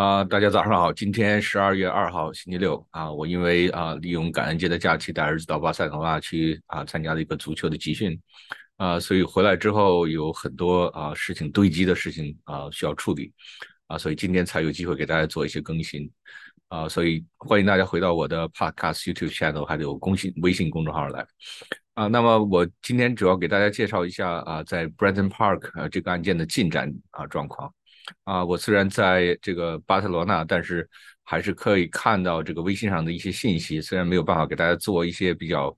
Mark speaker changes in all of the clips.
Speaker 1: 啊，大家早上好！今天十二月二号，星期六啊，我因为啊利用感恩节的假期带儿子到巴塞罗那去啊参加了一个足球的集训啊，所以回来之后有很多啊事情堆积的事情啊需要处理啊，所以今天才有机会给大家做一些更新啊，所以欢迎大家回到我的 Podcast YouTube channel 还有公信微信公众号来啊。那么我今天主要给大家介绍一下啊，在 Brenton Park 啊这个案件的进展啊状况。啊，我虽然在这个巴塞罗那，但是还是可以看到这个微信上的一些信息。虽然没有办法给大家做一些比较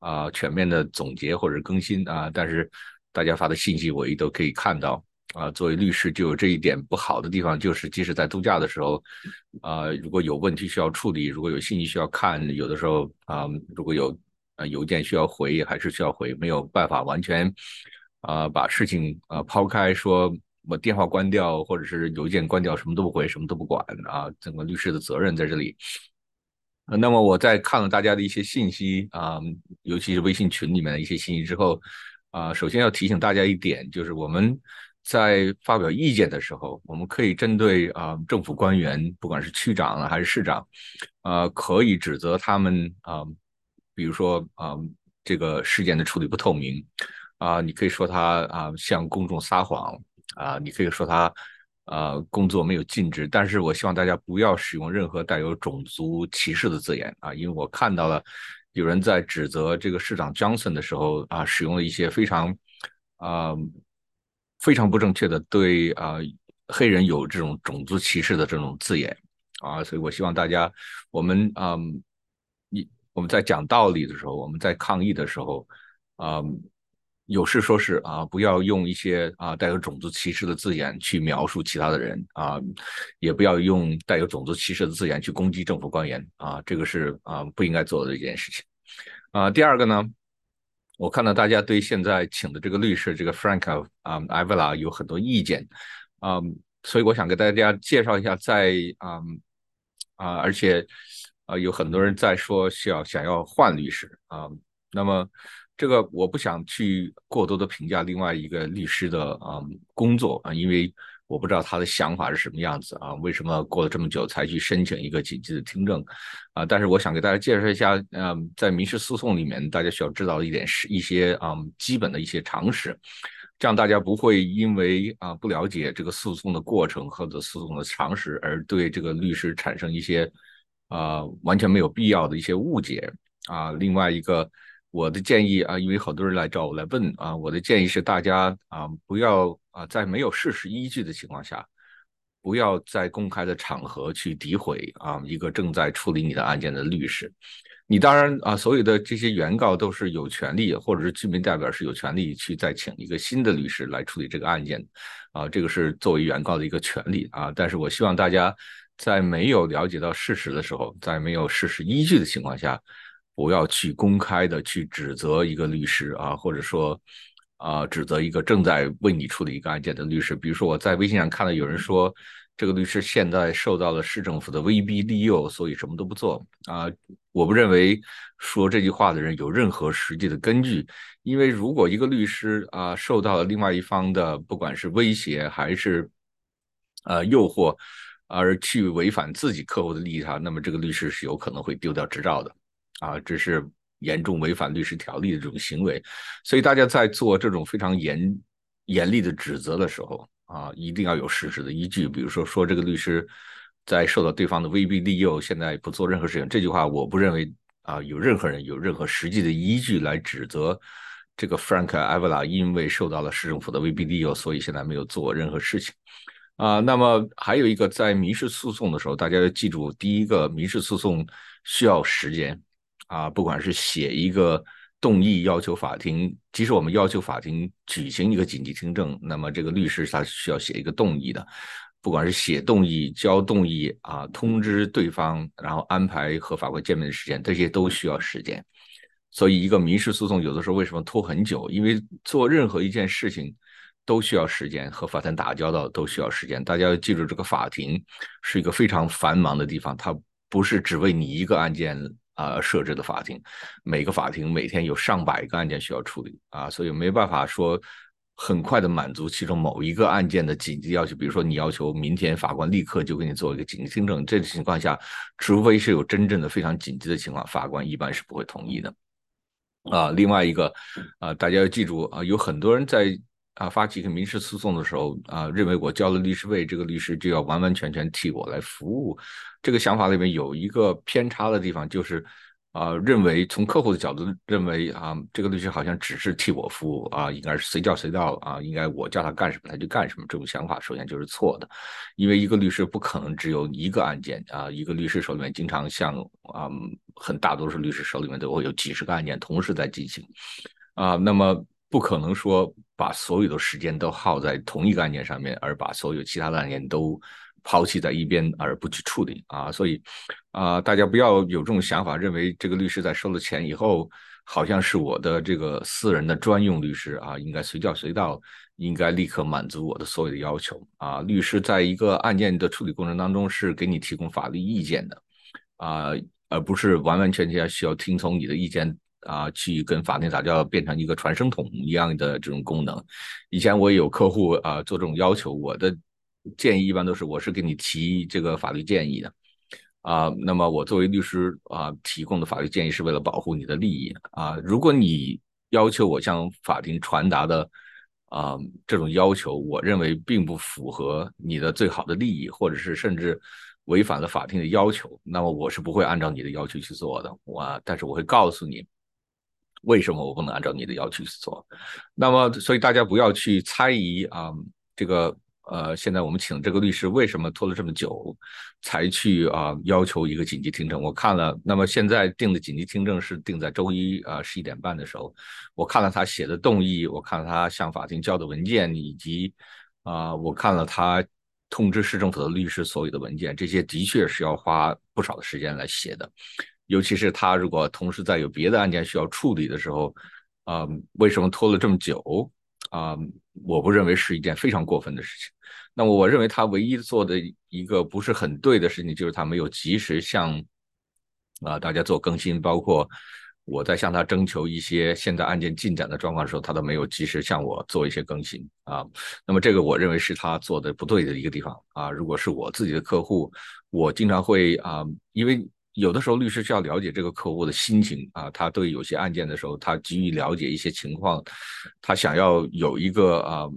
Speaker 1: 啊全面的总结或者更新啊，但是大家发的信息我也都可以看到。啊，作为律师就有这一点不好的地方，就是即使在度假的时候，啊，如果有问题需要处理，如果有信息需要看，有的时候啊，如果有啊邮件需要回，还是需要回，没有办法完全啊把事情啊抛开说。我电话关掉，或者是邮件关掉，什么都不回，什么都不管啊！整个律师的责任在这里。那么我在看了大家的一些信息啊，尤其是微信群里面的一些信息之后啊，首先要提醒大家一点，就是我们在发表意见的时候，我们可以针对啊政府官员，不管是区长啊还是市长，啊可以指责他们啊，比如说啊这个事件的处理不透明啊，你可以说他啊向公众撒谎。啊，你可以说他，呃，工作没有尽职，但是我希望大家不要使用任何带有种族歧视的字眼啊，因为我看到了有人在指责这个市长 Johnson 的时候啊，使用了一些非常啊非常不正确的对啊黑人有这种种族歧视的这种字眼啊，所以我希望大家我们啊你我们在讲道理的时候，我们在抗议的时候啊。有事说事啊，不要用一些啊带有种族歧视的字眼去描述其他的人啊，也不要用带有种族歧视的字眼去攻击政府官员啊，这个是啊不应该做的一件事情啊。第二个呢，我看到大家对现在请的这个律师这个 Frank 啊艾维拉有很多意见啊，所以我想给大家介绍一下，在啊啊，而且啊有很多人在说想想要换律师啊，那么。这个我不想去过多的评价另外一个律师的啊工作啊，因为我不知道他的想法是什么样子啊，为什么过了这么久才去申请一个紧急的听证啊？但是我想给大家介绍一下，嗯，在民事诉讼里面，大家需要知道的一点是一些啊基本的一些常识，这样大家不会因为啊不了解这个诉讼的过程或者诉讼的常识而对这个律师产生一些啊完全没有必要的一些误解啊。另外一个。我的建议啊，因为好多人来找我来问啊，我的建议是大家啊，不要啊，在没有事实依据的情况下，不要在公开的场合去诋毁啊一个正在处理你的案件的律师。你当然啊，所有的这些原告都是有权利，或者是居民代表是有权利去再请一个新的律师来处理这个案件啊，这个是作为原告的一个权利啊。但是我希望大家在没有了解到事实的时候，在没有事实依据的情况下。不要去公开的去指责一个律师啊，或者说啊，指责一个正在为你处理一个案件的律师。比如说，我在微信上看到有人说，这个律师现在受到了市政府的威逼利诱，所以什么都不做啊。我不认为说这句话的人有任何实际的根据，因为如果一个律师啊受到了另外一方的不管是威胁还是呃诱惑，而去违反自己客户的利益，他那么这个律师是有可能会丢掉执照的。啊，这是严重违反律师条例的这种行为，所以大家在做这种非常严严厉的指责的时候啊，一定要有事实的依据。比如说，说这个律师在受到对方的威逼利诱，现在不做任何事情，这句话我不认为啊，有任何人有任何实际的依据来指责这个 Frank Avila 因为受到了市政府的威逼利诱，所以现在没有做任何事情啊。那么还有一个，在民事诉讼的时候，大家要记住，第一个，民事诉讼需要时间。啊，不管是写一个动议要求法庭，即使我们要求法庭举行一个紧急听证，那么这个律师他是需要写一个动议的，不管是写动议、交动议啊，通知对方，然后安排和法官见面的时间，这些都需要时间。所以，一个民事诉讼有的时候为什么拖很久？因为做任何一件事情都需要时间，和法庭打交道都需要时间。大家要记住，这个法庭是一个非常繁忙的地方，它不是只为你一个案件。啊，设置的法庭，每个法庭每天有上百个案件需要处理啊，所以没办法说很快的满足其中某一个案件的紧急要求，比如说你要求明天法官立刻就给你做一个紧急听证，这种情况下，除非是有真正的非常紧急的情况，法官一般是不会同意的。啊，另外一个啊，大家要记住啊，有很多人在啊发起一个民事诉讼的时候啊，认为我交了律师费，这个律师就要完完全全替我来服务。这个想法里面有一个偏差的地方，就是。啊，认为从客户的角度认为啊，这个律师好像只是替我服务啊，应该是随叫随到啊，应该我叫他干什么他就干什么。这种想法首先就是错的，因为一个律师不可能只有一个案件啊，一个律师手里面经常像啊，很大多数律师手里面都会有几十个案件同时在进行啊，那么不可能说把所有的时间都耗在同一个案件上面，而把所有其他的案件都。抛弃在一边而不去处理啊，所以啊，大家不要有这种想法，认为这个律师在收了钱以后，好像是我的这个私人的专用律师啊，应该随叫随到，应该立刻满足我的所有的要求啊。律师在一个案件的处理过程当中是给你提供法律意见的啊，而不是完完全全需要听从你的意见啊，去跟法庭打交道，变成一个传声筒一样的这种功能。以前我也有客户啊做这种要求，我的。建议一般都是我是给你提这个法律建议的啊，那么我作为律师啊提供的法律建议是为了保护你的利益啊。如果你要求我向法庭传达的啊这种要求，我认为并不符合你的最好的利益，或者是甚至违反了法庭的要求，那么我是不会按照你的要求去做的。我但是我会告诉你为什么我不能按照你的要求去做。那么所以大家不要去猜疑啊这个。呃，现在我们请这个律师为什么拖了这么久才去啊要求一个紧急听证？我看了，那么现在定的紧急听证是定在周一啊十一点半的时候。我看了他写的动议，我看了他向法庭交的文件，以及啊我看了他通知市政府的律师所有的文件，这些的确是要花不少的时间来写的。尤其是他如果同时在有别的案件需要处理的时候，啊，为什么拖了这么久？啊，我不认为是一件非常过分的事情。那么，我认为他唯一做的一个不是很对的事情，就是他没有及时向啊大家做更新。包括我在向他征求一些现在案件进展的状况的时候，他都没有及时向我做一些更新啊。那么，这个我认为是他做的不对的一个地方啊。如果是我自己的客户，我经常会啊，因为。有的时候律师需要了解这个客户的心情啊，他对有些案件的时候，他急于了解一些情况，他想要有一个啊，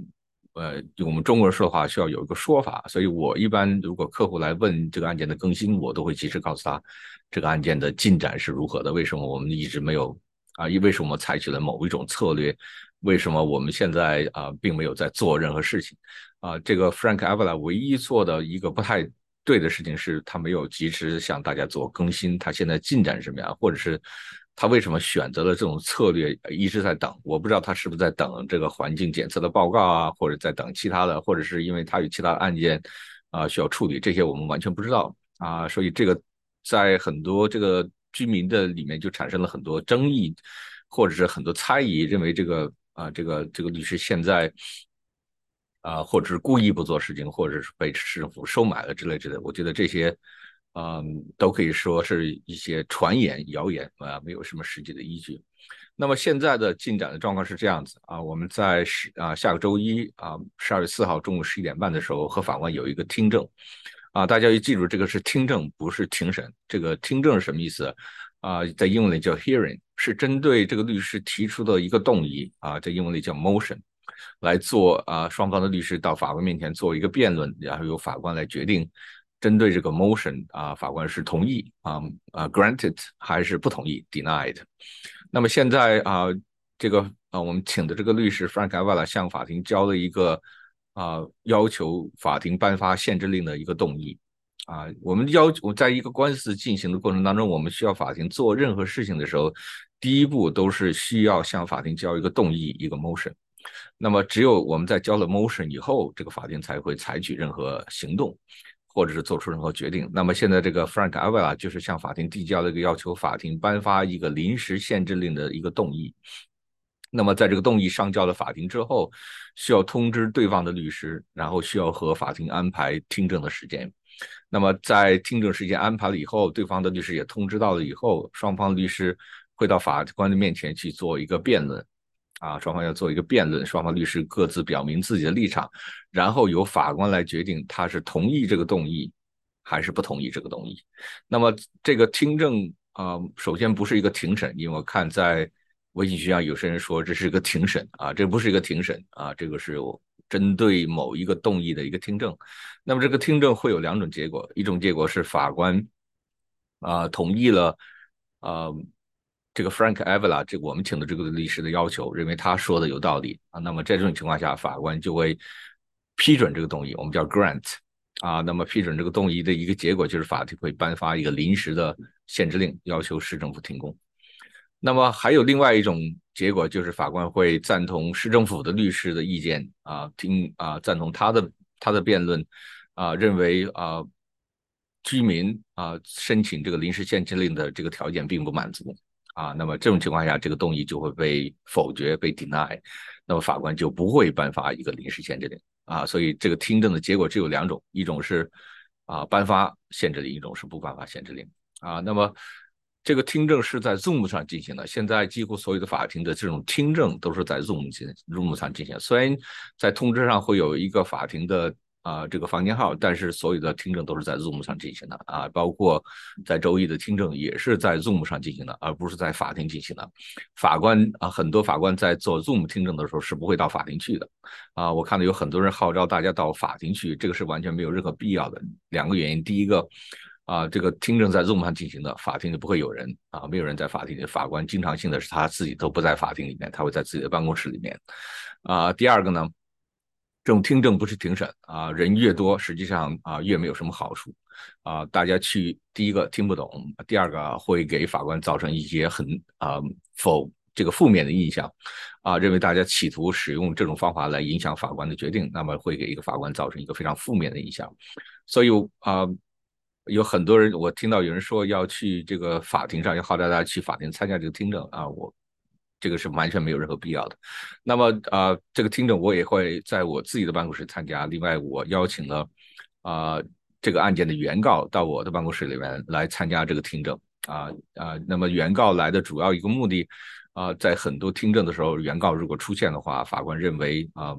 Speaker 1: 呃，我们中国人说的话，需要有一个说法。所以我一般如果客户来问这个案件的更新，我都会及时告诉他这个案件的进展是如何的，为什么我们一直没有啊？因为什么采取了某一种策略？为什么我们现在啊并没有在做任何事情？啊，这个 Frank Avila 唯一做的一个不太。对的事情是他没有及时向大家做更新，他现在进展什么样，或者是他为什么选择了这种策略，一直在等。我不知道他是不是在等这个环境检测的报告啊，或者在等其他的，或者是因为他有其他案件啊需要处理，这些我们完全不知道啊。所以这个在很多这个居民的里面就产生了很多争议，或者是很多猜疑，认为这个啊这个这个律师现在。啊，或者是故意不做事情，或者是被市政府收买了之类之类，我觉得这些，嗯，都可以说是一些传言、谣言啊，没有什么实际的依据。那么现在的进展的状况是这样子啊，我们在十啊下个周一啊十二月四号中午十一点半的时候和法官有一个听证啊，大家要记住这个是听证，不是庭审。这个听证是什么意思啊？在英文里叫 hearing，是针对这个律师提出的一个动议啊，在英文里叫 motion。来做啊，双方的律师到法官面前做一个辩论，然后由法官来决定，针对这个 motion 啊，法官是同意啊啊 granted 还是不同意 denied。那么现在啊，这个啊，我们请的这个律师 Frank Avila 向法庭交了一个啊要求法庭颁发限制令的一个动议啊。我们要求在一个官司进行的过程当中，我们需要法庭做任何事情的时候，第一步都是需要向法庭交一个动议，一个 motion。那么，只有我们在交了 motion 以后，这个法庭才会采取任何行动，或者是做出任何决定。那么，现在这个 Frank Avila 就是向法庭递交了一个要求法庭颁发一个临时限制令的一个动议。那么，在这个动议上交了法庭之后，需要通知对方的律师，然后需要和法庭安排听证的时间。那么，在听证时间安排了以后，对方的律师也通知到了以后，双方律师会到法官的面前去做一个辩论。啊，双方要做一个辩论，双方律师各自表明自己的立场，然后由法官来决定他是同意这个动议还是不同意这个动议。那么这个听证啊，首先不是一个庭审，因为我看在微信群上有些人说这是一个庭审啊，这不是一个庭审啊，这个是我针对某一个动议的一个听证。那么这个听证会有两种结果，一种结果是法官啊同意了啊。这个 Frank Avila，这我们请的这个律师的要求，认为他说的有道理啊。那么在这种情况下，法官就会批准这个动议，我们叫 grant 啊。那么批准这个动议的一个结果，就是法庭会颁发一个临时的限制令，要求市政府停工。那么还有另外一种结果，就是法官会赞同市政府的律师的意见啊，听啊，赞同他的他的辩论啊，认为啊，居民啊申请这个临时限制令的这个条件并不满足。啊，那么这种情况下，这个动议就会被否决，被 deny，那么法官就不会颁发一个临时限制令啊。所以这个听证的结果只有两种，一种是啊颁发限制令，一种是不颁发限制令啊。那么这个听证是在 Zoom 上进行的，现在几乎所有的法庭的这种听证都是在 Zoom 进 Zoom 上进行，虽然在通知上会有一个法庭的。啊，这个房间号，但是所有的听证都是在 Zoom 上进行的啊，包括在周一的听证也是在 Zoom 上进行的，而不是在法庭进行的。法官啊，很多法官在做 Zoom 听证的时候是不会到法庭去的啊。我看到有很多人号召大家到法庭去，这个是完全没有任何必要的。两个原因，第一个啊，这个听证在 Zoom 上进行的，法庭就不会有人啊，没有人在法庭里。法官经常性的是他自己都不在法庭里面，他会在自己的办公室里面啊。第二个呢？这种听证不是庭审啊，人越多，实际上啊越没有什么好处啊。大家去第一个听不懂，第二个会给法官造成一些很啊否这个负面的印象啊，认为大家企图使用这种方法来影响法官的决定，那么会给一个法官造成一个非常负面的印象。所以啊，有很多人我听到有人说要去这个法庭上，要号召大家去法庭参加这个听证啊，我。这个是完全没有任何必要的。那么啊，这个听证我也会在我自己的办公室参加。另外，我邀请了啊这个案件的原告到我的办公室里面来参加这个听证。啊啊，那么原告来的主要一个目的啊，在很多听证的时候，原告如果出现的话，法官认为啊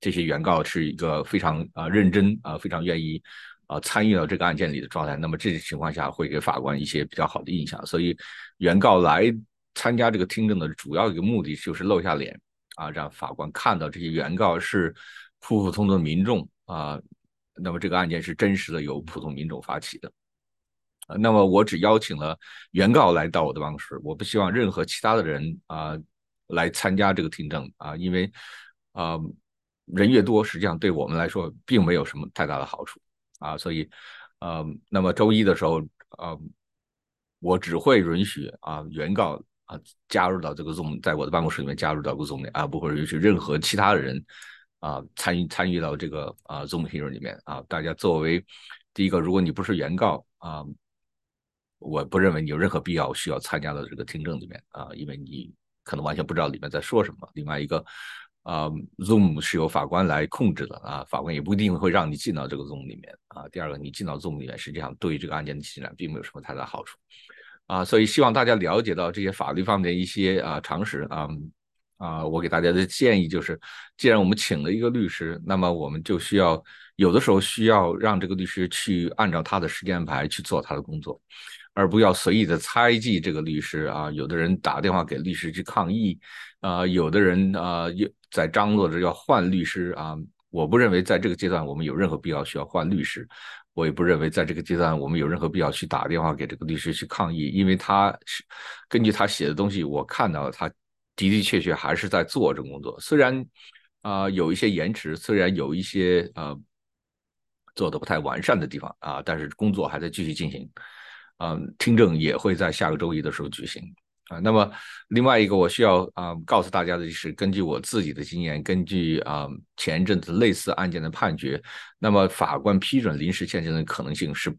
Speaker 1: 这些原告是一个非常啊认真啊非常愿意啊参与到这个案件里的状态。那么这种情况下会给法官一些比较好的印象。所以原告来。参加这个听证的主要一个目的就是露下脸啊，让法官看到这些原告是普普通通的民众啊。那么这个案件是真实的，由普通民众发起的。那么我只邀请了原告来到我的办公室，我不希望任何其他的人啊来参加这个听证啊，因为啊人越多，实际上对我们来说并没有什么太大的好处啊。所以呃，那么周一的时候啊，我只会允许啊原告。啊，加入到这个 Zoom，在我的办公室里面加入到 Zoom 里啊，不会允许任何其他的人啊参与参与到这个啊 Zoom Hero 里面啊。大家作为第一个，如果你不是原告啊，我不认为你有任何必要需要参加到这个听证里面啊，因为你可能完全不知道里面在说什么。另外一个啊，Zoom 是由法官来控制的啊，法官也不一定会让你进到这个 Zoom 里面啊。第二个，你进到 Zoom 里面，实际上对于这个案件的进展并没有什么太大好处。啊，所以希望大家了解到这些法律方面的一些啊常识啊啊，我给大家的建议就是，既然我们请了一个律师，那么我们就需要有的时候需要让这个律师去按照他的时间安排去做他的工作，而不要随意的猜忌这个律师啊。有的人打电话给律师去抗议啊，有的人啊又在张罗着要换律师啊。我不认为在这个阶段我们有任何必要需要换律师。我也不认为在这个阶段我们有任何必要去打电话给这个律师去抗议，因为他是根据他写的东西，我看到他的的确确还是在做这个工作。虽然啊有一些延迟，虽然有一些呃做的不太完善的地方啊，但是工作还在继续进行。嗯，听证也会在下个周一的时候举行。啊，那么另外一个我需要啊告诉大家的就是，根据我自己的经验，根据啊前一阵子类似案件的判决，那么法官批准临时限制的可能性是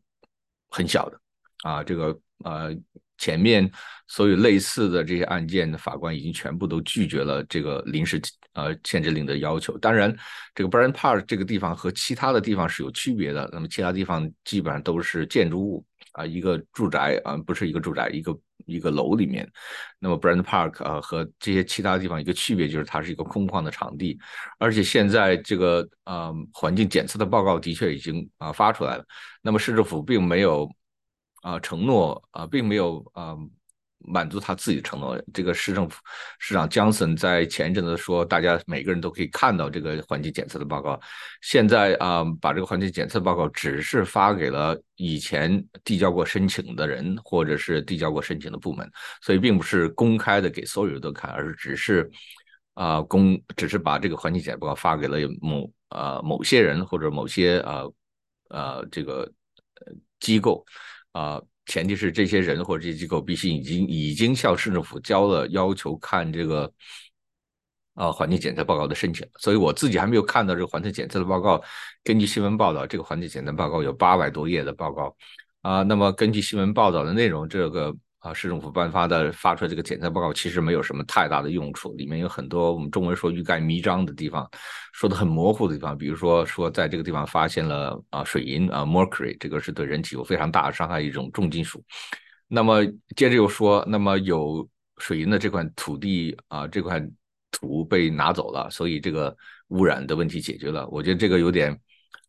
Speaker 1: 很小的。啊，这个呃前面所有类似的这些案件的法官已经全部都拒绝了这个临时呃限制令的要求。当然，这个 b r a n Park 这个地方和其他的地方是有区别的。那么其他地方基本上都是建筑物啊，一个住宅啊，不是一个住宅，一个。一个楼里面。那么 Brand Park 啊和这些其他地方一个区别就是它是一个空旷的场地，而且现在这个呃环境检测的报告的确已经啊发出来了。那么市政府并没有啊承诺啊，并没有啊。满足他自己承诺。这个市政府市长江森在前一阵子说，大家每个人都可以看到这个环境检测的报告。现在啊，把这个环境检测报告只是发给了以前递交过申请的人，或者是递交过申请的部门，所以并不是公开的给所有人都看，而是只是啊公，只是把这个环境检测报告发给了某啊某些人或者某些啊啊这个机构啊。前提是这些人或者这些机构必须已经已经向市政府交了要求看这个啊环境检测报告的申请，所以我自己还没有看到这个环境检测的报告。根据新闻报道，这个环境检测报告有八百多页的报告啊。那么根据新闻报道的内容，这个。啊，市政府颁发的发出来这个检测报告其实没有什么太大的用处，里面有很多我们中文说欲盖弥彰的地方，说的很模糊的地方，比如说说在这个地方发现了啊水银啊 mercury，这个是对人体有非常大的伤害一种重金属。那么接着又说，那么有水银的这块土地啊这块土被拿走了，所以这个污染的问题解决了。我觉得这个有点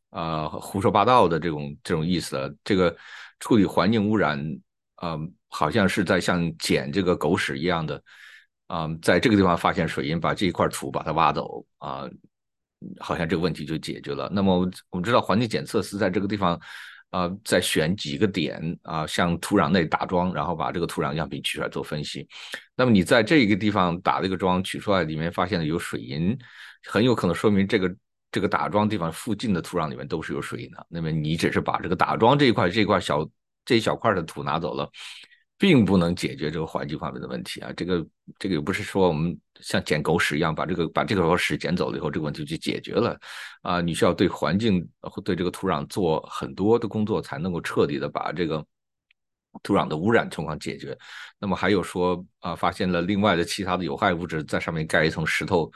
Speaker 1: 啊胡说八道的这种这种意思。这个处理环境污染啊。好像是在像捡这个狗屎一样的，啊，在这个地方发现水银，把这一块土把它挖走啊，好像这个问题就解决了。那么我们知道环境检测是在这个地方，啊，在选几个点啊，向土壤内打桩，然后把这个土壤样品取出来做分析。那么你在这个地方打这个桩取出来，里面发现了有水银，很有可能说明这个这个打桩地方附近的土壤里面都是有水银的。那么你只是把这个打桩这一块这块小这一小块的土拿走了。并不能解决这个环境方面的问题啊！这个这个又不是说我们像捡狗屎一样把这个把这个屎捡走了以后，这个问题就解决了啊！你需要对环境对这个土壤做很多的工作，才能够彻底的把这个土壤的污染情况解决。那么还有说啊，发现了另外的其他的有害物质，在上面盖一层石头，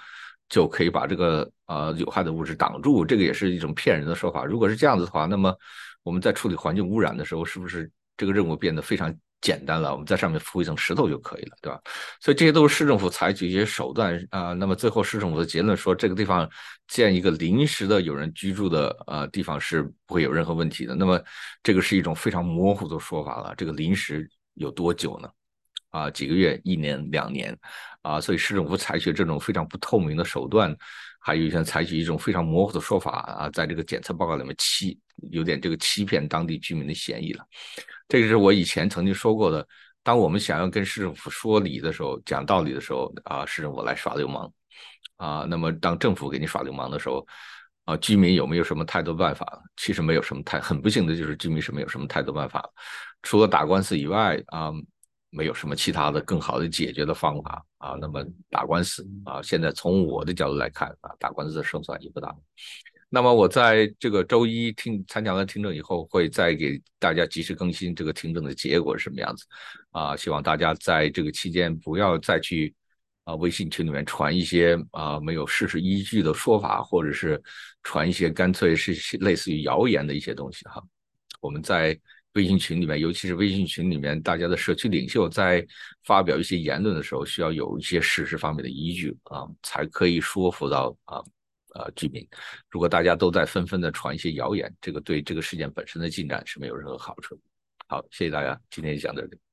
Speaker 1: 就可以把这个呃有害的物质挡住，这个也是一种骗人的说法。如果是这样子的话，那么我们在处理环境污染的时候，是不是这个任务变得非常？简单了，我们在上面铺一层石头就可以了，对吧？所以这些都是市政府采取一些手段啊。那么最后市政府的结论说，这个地方建一个临时的有人居住的呃地方是不会有任何问题的。那么这个是一种非常模糊的说法了。这个临时有多久呢？啊，几个月、一年、两年啊？所以市政府采取这种非常不透明的手段，还有一些采取一种非常模糊的说法啊，在这个检测报告里面欺有点这个欺骗当地居民的嫌疑了。这个是我以前曾经说过的。当我们想要跟市政府说理的时候，讲道理的时候，啊，市政府来耍流氓，啊，那么当政府给你耍流氓的时候，啊，居民有没有什么太多办法？其实没有什么太，很不幸的就是居民是没有什么太多办法，除了打官司以外，啊，没有什么其他的更好的解决的方法，啊，那么打官司，啊，现在从我的角度来看，啊，打官司的胜算也不大。那么我在这个周一听参加完听证以后，会再给大家及时更新这个听证的结果是什么样子，啊，希望大家在这个期间不要再去啊微信群里面传一些啊没有事实依据的说法，或者是传一些干脆是类似于谣言的一些东西哈。我们在微信群里面，尤其是微信群里面大家的社区领袖在发表一些言论的时候，需要有一些事实方面的依据啊，才可以说服到啊。啊，居民，如果大家都在纷纷的传一些谣言，这个对这个事件本身的进展是没有任何好处。好，谢谢大家，今天就讲到这里。